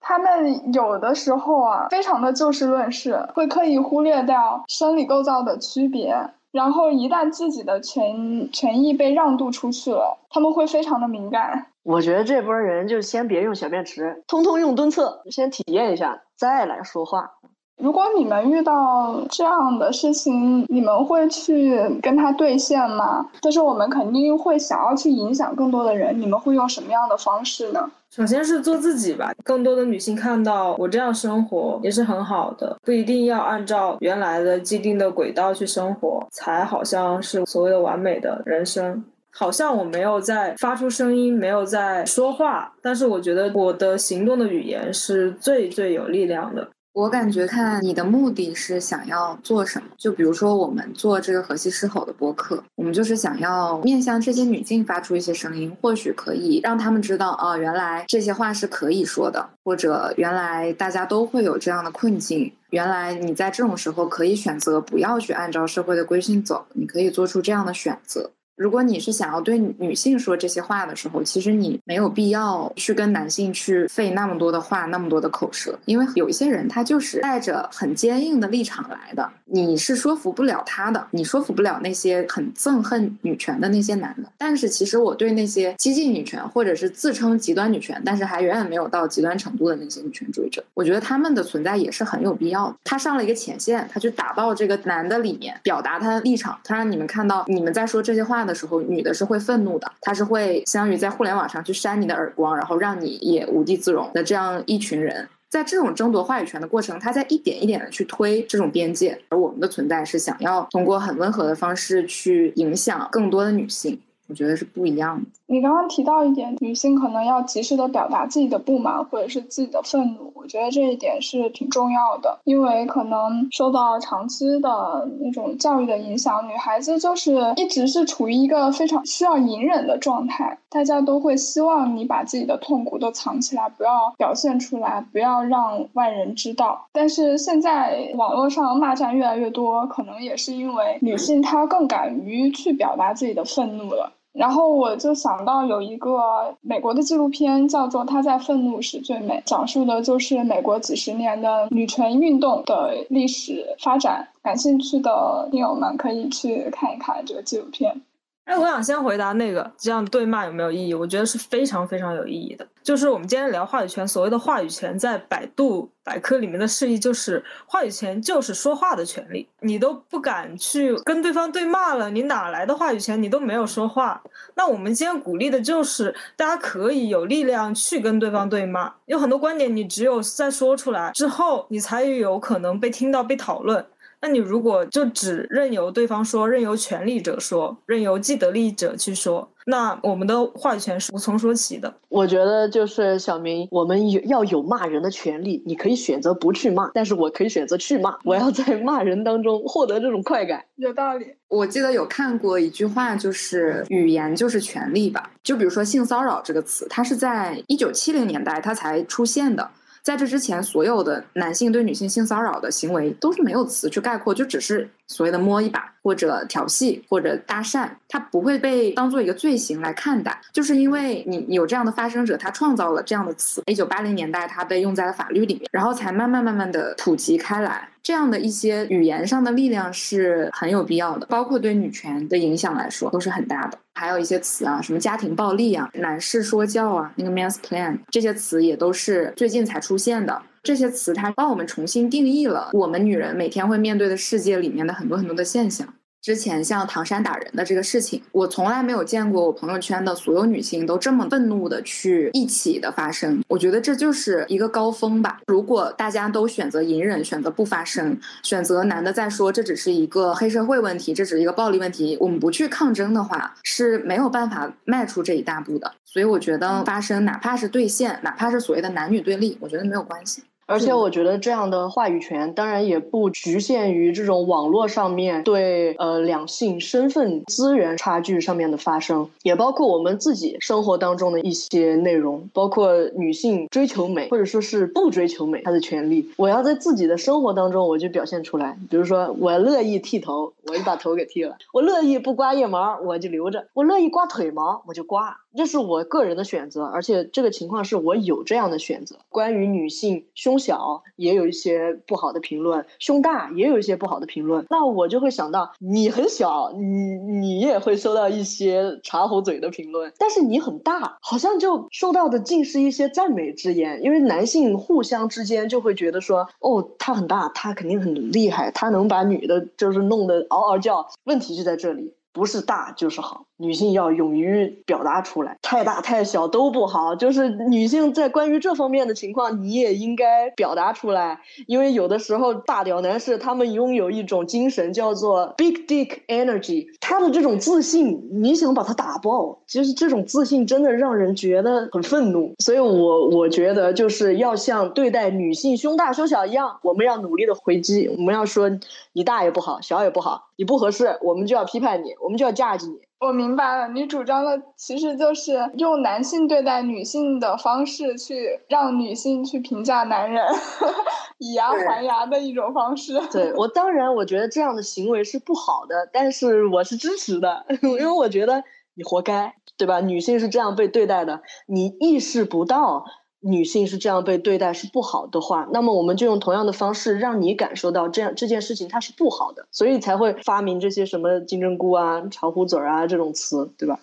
他们有的时候啊，非常的就事论事，会刻意忽略掉生理构造的区别。然后一旦自己的权权益被让渡出去了，他们会非常的敏感。我觉得这波人就先别用小便池，通通用蹲厕，先体验一下，再来说话。如果你们遇到这样的事情，你们会去跟他对线吗？但是我们肯定会想要去影响更多的人，你们会用什么样的方式呢？首先是做自己吧，更多的女性看到我这样生活也是很好的，不一定要按照原来的既定的轨道去生活，才好像是所谓的完美的人生。好像我没有在发出声音，没有在说话，但是我觉得我的行动的语言是最最有力量的。我感觉看你的目的是想要做什么，就比如说我们做这个河西狮吼的播客，我们就是想要面向这些女性发出一些声音，或许可以让他们知道，哦，原来这些话是可以说的，或者原来大家都会有这样的困境，原来你在这种时候可以选择不要去按照社会的规训走，你可以做出这样的选择。如果你是想要对女性说这些话的时候，其实你没有必要去跟男性去费那么多的话、那么多的口舌，因为有一些人他就是带着很坚硬的立场来的，你是说服不了他的，你说服不了那些很憎恨女权的那些男的。但是其实我对那些激进女权或者是自称极端女权，但是还远远没有到极端程度的那些女权主义者，我觉得他们的存在也是很有必要的。他上了一个前线，他去打到这个男的里面，表达他的立场，他让你们看到你们在说这些话。的时候，女的是会愤怒的，她是会相当于在互联网上去扇你的耳光，然后让你也无地自容的这样一群人，在这种争夺话语权的过程，她在一点一点的去推这种边界，而我们的存在是想要通过很温和的方式去影响更多的女性。我觉得是不一样的。你刚刚提到一点，女性可能要及时的表达自己的不满或者是自己的愤怒，我觉得这一点是挺重要的，因为可能受到长期的那种教育的影响，女孩子就是一直是处于一个非常需要隐忍的状态，大家都会希望你把自己的痛苦都藏起来，不要表现出来，不要让外人知道。但是现在网络上骂战越来越多，可能也是因为女性她更敢于去表达自己的愤怒了。然后我就想到有一个美国的纪录片，叫做《她在愤怒时最美》，讲述的就是美国几十年的女权运动的历史发展。感兴趣的听友们可以去看一看这个纪录片。哎，我想先回答那个，这样对骂有没有意义？我觉得是非常非常有意义的。就是我们今天聊话语权，所谓的话语权，在百度百科里面的释义就是，话语权就是说话的权利。你都不敢去跟对方对骂了，你哪来的话语权？你都没有说话。那我们今天鼓励的就是，大家可以有力量去跟对方对骂。有很多观点，你只有在说出来之后，你才有可能被听到、被讨论。那你如果就只任由对方说，任由权力者说，任由既得利益者去说，那我们的话语权是无从说起的。我觉得就是小明，我们有要有骂人的权利，你可以选择不去骂，但是我可以选择去骂，我要在骂人当中获得这种快感。有道理。我记得有看过一句话，就是语言就是权利吧。就比如说性骚扰这个词，它是在一九七零年代它才出现的。在这之前，所有的男性对女性性骚扰的行为都是没有词去概括，就只是所谓的摸一把或者调戏或者搭讪，它不会被当做一个罪行来看待，就是因为你有这样的发生者，他创造了这样的词。一九八零年代，它被用在了法律里面，然后才慢慢慢慢的普及开来。这样的一些语言上的力量是很有必要的，包括对女权的影响来说都是很大的。还有一些词啊，什么家庭暴力啊、男士说教啊、那个 man's plan 这些词也都是最近才出现的。这些词它帮我们重新定义了我们女人每天会面对的世界里面的很多很多的现象。之前像唐山打人的这个事情，我从来没有见过我朋友圈的所有女性都这么愤怒的去一起的发声。我觉得这就是一个高峰吧。如果大家都选择隐忍，选择不发声，选择男的再说这只是一个黑社会问题，这只是一个暴力问题，我们不去抗争的话，是没有办法迈出这一大步的。所以我觉得发声，哪怕是对线，哪怕是所谓的男女对立，我觉得没有关系。而且我觉得这样的话语权，当然也不局限于这种网络上面对呃两性身份资源差距上面的发生，也包括我们自己生活当中的一些内容，包括女性追求美或者说是不追求美她的权利。我要在自己的生活当中我就表现出来，比如说我乐意剃头，我就把头给剃了；我乐意不刮腋毛，我就留着；我乐意刮腿毛，我就刮。这是我个人的选择，而且这个情况是我有这样的选择。关于女性胸小也有一些不好的评论，胸大也有一些不好的评论，那我就会想到你很小，你你也会收到一些茶壶嘴的评论，但是你很大，好像就收到的尽是一些赞美之言，因为男性互相之间就会觉得说，哦，他很大，他肯定很厉害，他能把女的就是弄得嗷嗷叫。问题就在这里。不是大就是好，女性要勇于表达出来，太大太小都不好。就是女性在关于这方面的情况，你也应该表达出来，因为有的时候大屌男士他们拥有一种精神叫做 big dick energy，他的这种自信，你想把他打爆，其实这种自信真的让人觉得很愤怒。所以我我觉得就是要像对待女性胸大胸小一样，我们要努力的回击，我们要说你大也不好，小也不好。你不合适，我们就要批判你，我们就要架着你。我明白了，你主张的其实就是用男性对待女性的方式去让女性去评价男人，以牙还牙的一种方式。对我当然，我觉得这样的行为是不好的，但是我是支持的，因为我觉得你活该，对吧？女性是这样被对待的，你意识不到。女性是这样被对待是不好的话，那么我们就用同样的方式让你感受到这样这件事情它是不好的，所以才会发明这些什么金针菇啊、茶壶嘴啊这种词，对吧？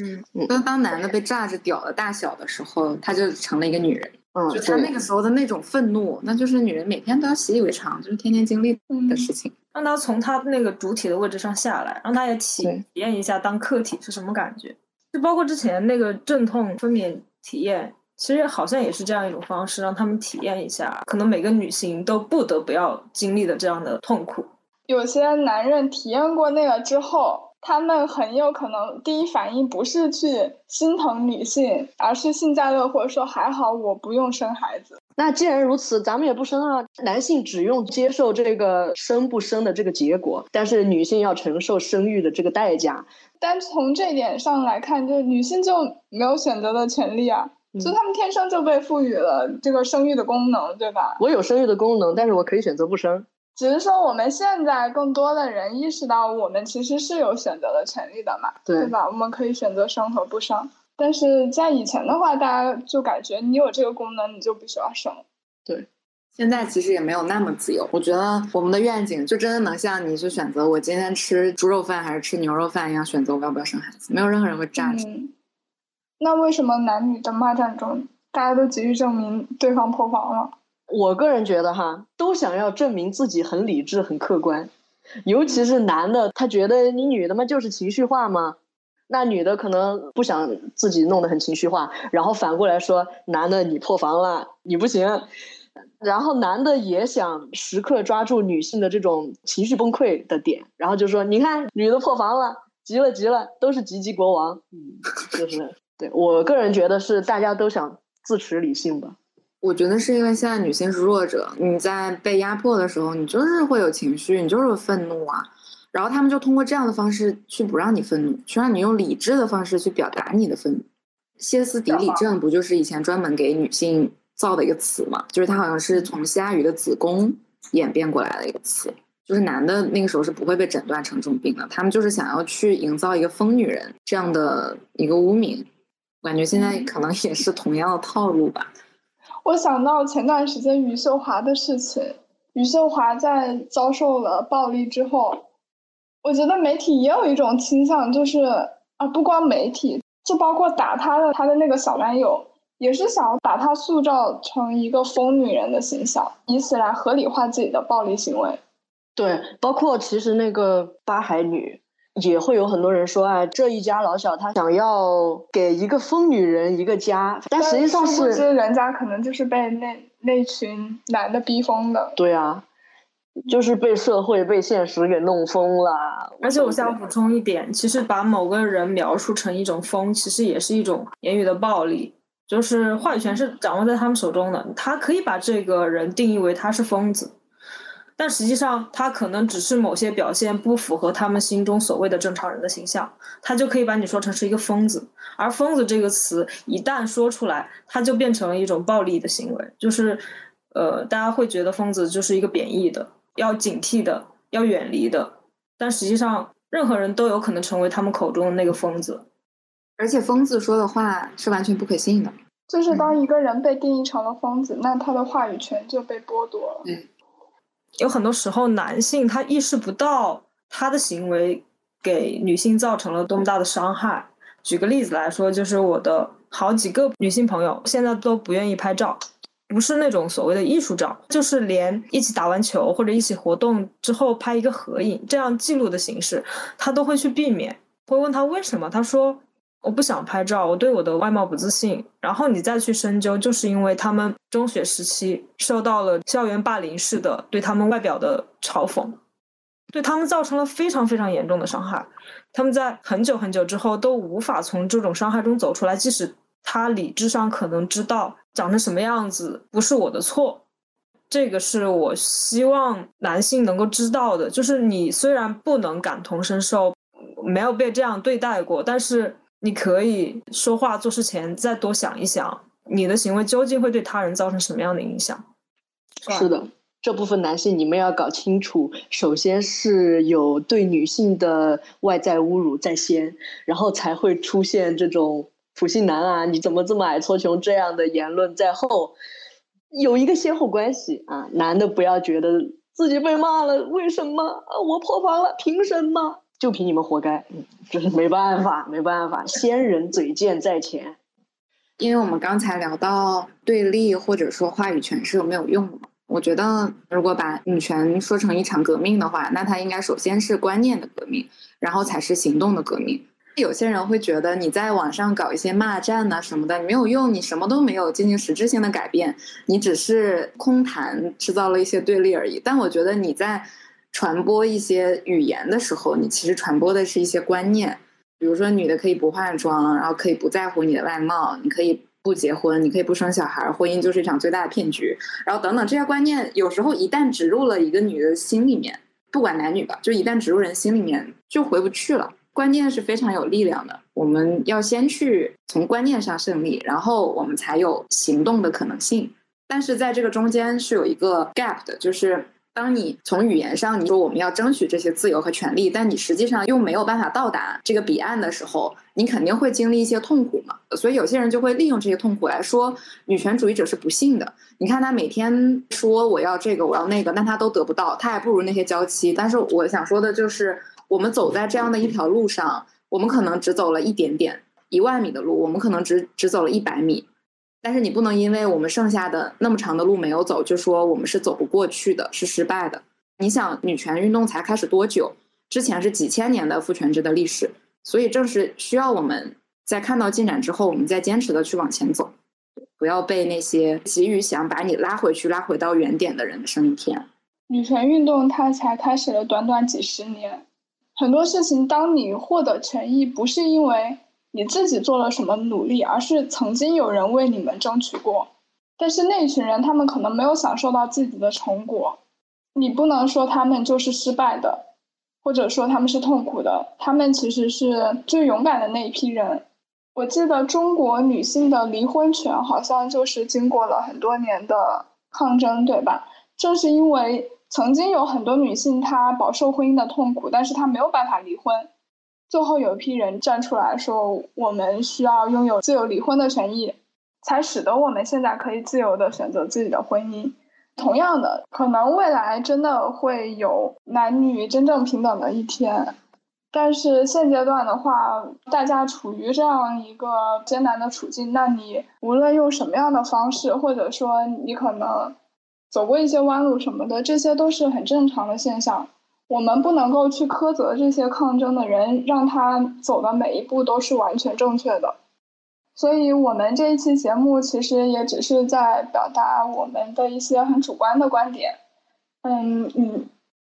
嗯嗯。当当男的被炸着屌的大小的时候，他就成了一个女人。嗯。就他那个时候的那种愤怒，那就是女人每天都要习以为常，就是天天经历的事情。让他从他那个主体的位置上下来，让他也体体验一下当客体是什么感觉。就包括之前那个阵痛分娩体验。其实好像也是这样一种方式，让他们体验一下，可能每个女性都不得不要经历的这样的痛苦。有些男人体验过那个之后，他们很有可能第一反应不是去心疼女性，而是幸灾乐祸，说还好我不用生孩子。那既然如此，咱们也不生啊。男性只用接受这个生不生的这个结果，但是女性要承受生育的这个代价。单从这点上来看，就是女性就没有选择的权利啊。所以他们天生就被赋予了这个生育的功能，对吧？我有生育的功能，但是我可以选择不生。只是说我们现在更多的人意识到，我们其实是有选择的权利的嘛，对吧？我们可以选择生和不生。但是在以前的话，大家就感觉你有这个功能，你就必须要生。对，现在其实也没有那么自由。我觉得我们的愿景就真的能像你去选择我今天吃猪肉饭还是吃牛肉饭一样，选择我要不要生孩子。没有任何人会榨着。那为什么男女的骂战中，大家都急于证明对方破防了？我个人觉得哈，都想要证明自己很理智、很客观，尤其是男的，他觉得你女的嘛就是情绪化嘛？那女的可能不想自己弄得很情绪化，然后反过来说男的你破防了，你不行。然后男的也想时刻抓住女性的这种情绪崩溃的点，然后就说你看女的破防了，急了急了，都是吉吉国王，嗯，就是。对我个人觉得是大家都想自持理性吧。我觉得是因为现在女性是弱者，你在被压迫的时候，你就是会有情绪，你就是愤怒啊。然后他们就通过这样的方式去不让你愤怒，去让你用理智的方式去表达你的愤怒。歇斯底里症不就是以前专门给女性造的一个词嘛？就是它好像是从虾鱼的子宫演变过来的一个词，就是男的那个时候是不会被诊断成这种病的，他们就是想要去营造一个疯女人这样的一个污名。感觉现在可能也是同样的套路吧。我想到前段时间余秀华的事情，余秀华在遭受了暴力之后，我觉得媒体也有一种倾向，就是啊，不光媒体，就包括打她的她的那个小男友，也是想要把她塑造成一个疯女人的形象，以此来合理化自己的暴力行为。对，包括其实那个八海女。也会有很多人说，啊，这一家老小他想要给一个疯女人一个家，但实际上是人家可能就是被那那群男的逼疯的。对啊，就是被社会、被现实给弄疯了。而且我想补充一点，其实把某个人描述成一种疯，其实也是一种言语的暴力，就是话语权是掌握在他们手中的，他可以把这个人定义为他是疯子。但实际上，他可能只是某些表现不符合他们心中所谓的正常人的形象，他就可以把你说成是一个疯子。而“疯子”这个词一旦说出来，它就变成了一种暴力的行为，就是，呃，大家会觉得疯子就是一个贬义的、要警惕的、要远离的。但实际上，任何人都有可能成为他们口中的那个疯子。而且疯子说的话是完全不可信的。就是当一个人被定义成了疯子，那他的话语权就被剥夺了。嗯，有很多时候，男性他意识不到他的行为给女性造成了多么大的伤害。举个例子来说，就是我的好几个女性朋友现在都不愿意拍照，不是那种所谓的艺术照，就是连一起打完球或者一起活动之后拍一个合影这样记录的形式，她都会去避免。会问他为什么，他说。我不想拍照，我对我的外貌不自信。然后你再去深究，就是因为他们中学时期受到了校园霸凌式的对他们外表的嘲讽，对他们造成了非常非常严重的伤害。他们在很久很久之后都无法从这种伤害中走出来，即使他理智上可能知道长成什么样子不是我的错。这个是我希望男性能够知道的，就是你虽然不能感同身受，没有被这样对待过，但是。你可以说话做事前再多想一想，你的行为究竟会对他人造成什么样的影响？是的，这部分男性你们要搞清楚，首先是有对女性的外在侮辱在先，然后才会出现这种普信男啊，你怎么这么矮矬穷这样的言论在后，有一个先后关系啊。男的不要觉得自己被骂了，为什么啊？我破防了，凭什么？就凭你们活该，就 是没办法，没办法，先人嘴贱在前。因为我们刚才聊到对立或者说话语权是有没有用的？我觉得如果把女权说成一场革命的话，那它应该首先是观念的革命，然后才是行动的革命。有些人会觉得你在网上搞一些骂战呐什么的你没有用，你什么都没有进行实质性的改变，你只是空谈，制造了一些对立而已。但我觉得你在。传播一些语言的时候，你其实传播的是一些观念，比如说女的可以不化妆，然后可以不在乎你的外貌，你可以不结婚，你可以不生小孩，婚姻就是一场最大的骗局，然后等等这些观念，有时候一旦植入了一个女的心里面，不管男女吧，就一旦植入人心里面，就回不去了。观念是非常有力量的，我们要先去从观念上胜利，然后我们才有行动的可能性。但是在这个中间是有一个 gap 的，就是。当你从语言上你说我们要争取这些自由和权利，但你实际上又没有办法到达这个彼岸的时候，你肯定会经历一些痛苦嘛。所以有些人就会利用这些痛苦来说女权主义者是不幸的。你看他每天说我要这个我要那个，但他都得不到，他还不如那些娇妻。但是我想说的就是，我们走在这样的一条路上，我们可能只走了一点点，一万米的路，我们可能只只走了一百米。但是你不能因为我们剩下的那么长的路没有走，就说我们是走不过去的，是失败的。你想，女权运动才开始多久？之前是几千年的父权制的历史，所以正是需要我们在看到进展之后，我们再坚持的去往前走，不要被那些急于想把你拉回去、拉回到原点的人的声音骗。女权运动它才开始了短短几十年，很多事情，当你获得权益，不是因为。你自己做了什么努力，而是曾经有人为你们争取过，但是那群人他们可能没有享受到自己的成果，你不能说他们就是失败的，或者说他们是痛苦的，他们其实是最勇敢的那一批人。我记得中国女性的离婚权好像就是经过了很多年的抗争，对吧？正是因为曾经有很多女性她饱受婚姻的痛苦，但是她没有办法离婚。最后有一批人站出来说，我们需要拥有自由离婚的权益，才使得我们现在可以自由的选择自己的婚姻。同样的，可能未来真的会有男女真正平等的一天，但是现阶段的话，大家处于这样一个艰难的处境，那你无论用什么样的方式，或者说你可能走过一些弯路什么的，这些都是很正常的现象。我们不能够去苛责这些抗争的人，让他走的每一步都是完全正确的。所以，我们这一期节目其实也只是在表达我们的一些很主观的观点。嗯嗯，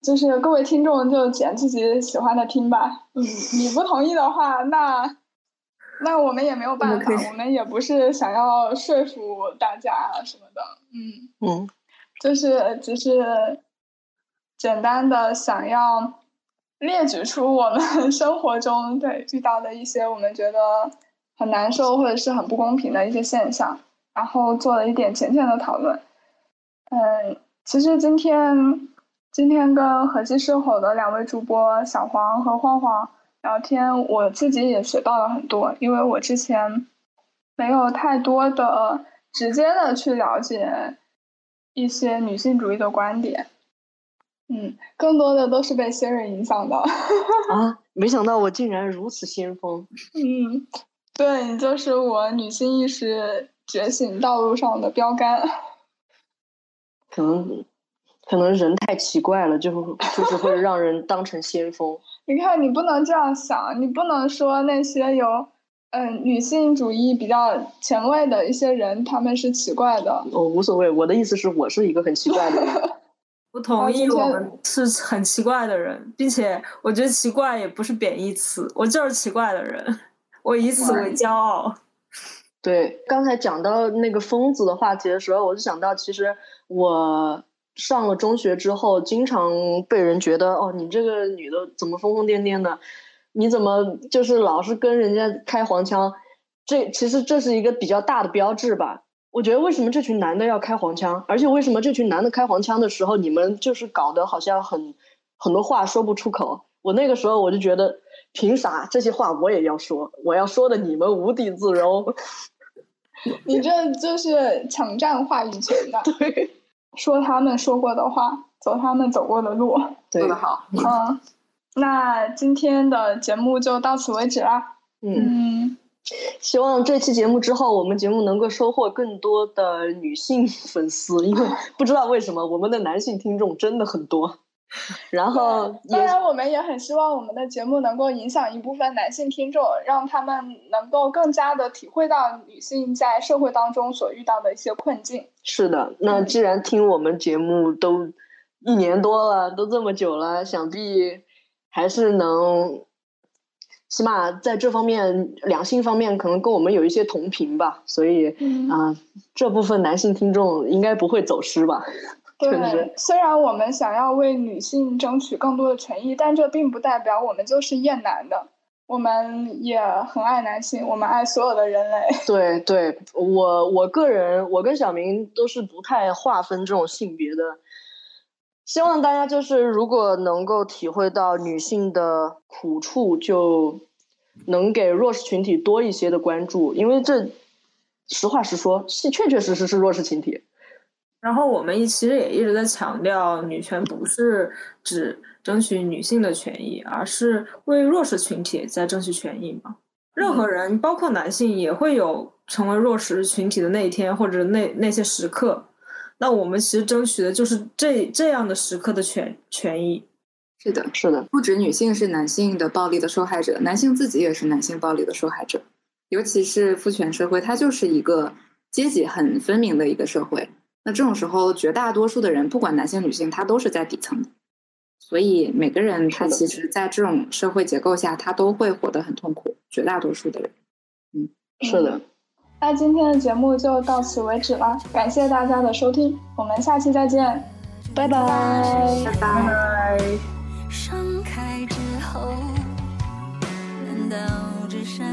就是各位听众就捡自己喜欢的听吧。嗯，你不同意的话，那那我们也没有办法，我们也不是想要说服大家什么的。嗯嗯，就是只是。简单的想要列举出我们 生活中对遇到的一些我们觉得很难受或者是很不公平的一些现象，然后做了一点浅浅的讨论。嗯，其实今天今天跟和气社火的两位主播小黄和晃晃聊天，我自己也学到了很多，因为我之前没有太多的直接的去了解一些女性主义的观点，嗯，更多的都是被 Siri 影响的。啊，没想到我竟然如此先锋。嗯，对你就是我女性意识觉醒道路上的标杆。可能。可能人太奇怪了，就就是会让人当成先锋。你看，你不能这样想，你不能说那些有嗯女性主义比较前卫的一些人，他们是奇怪的。我无所谓，我的意思是我是一个很奇怪的人。不同意，我们是很奇怪的人，并且我觉得奇怪也不是贬义词，我就是奇怪的人，我以此为骄傲。对，刚才讲到那个疯子的话题的时候，我就想到，其实我。上了中学之后，经常被人觉得哦，你这个女的怎么疯疯癫癫的？你怎么就是老是跟人家开黄腔？这其实这是一个比较大的标志吧。我觉得为什么这群男的要开黄腔？而且为什么这群男的开黄腔的时候，你们就是搞得好像很很多话说不出口？我那个时候我就觉得，凭啥这些话我也要说？我要说的你们无地自容。你这就是抢占话语权的。对。说他们说过的话，走他们走过的路，做得好。嗯，那今天的节目就到此为止啦。嗯，希望这期节目之后，我们节目能够收获更多的女性粉丝，因为不知道为什么我们的男性听众真的很多。然后，当然，我们也很希望我们的节目能够影响一部分男性听众，让他们能够更加的体会到女性在社会当中所遇到的一些困境。是的，那既然听我们节目都一年多了，都这么久了，想必还是能，起码在这方面两性方面可能跟我们有一些同频吧。所以啊，这部分男性听众应该不会走失吧。对，虽然我们想要为女性争取更多的权益，但这并不代表我们就是厌男的。我们也很爱男性，我们爱所有的人类。对对，我我个人，我跟小明都是不太划分这种性别的。希望大家就是如果能够体会到女性的苦处，就能给弱势群体多一些的关注，因为这实话实说，是确确实实是弱势群体。然后我们其实也一直在强调，女权不是指争取女性的权益，而是为弱势群体在争取权益嘛。任何人，包括男性，也会有成为弱势群体的那一天或者那那些时刻。那我们其实争取的就是这这样的时刻的权权益。是的，是的，不止女性是男性的暴力的受害者，男性自己也是男性暴力的受害者。尤其是父权社会，它就是一个阶级很分明的一个社会。那这种时候，绝大多数的人，不管男性女性，他都是在底层的，所以每个人他其实，在这种社会结构下，他都会活得很痛苦。绝大多数的人，嗯，是的。那今天的节目就到此为止了，感谢大家的收听，我们下期再见，拜拜，拜拜。开之后，难道只剩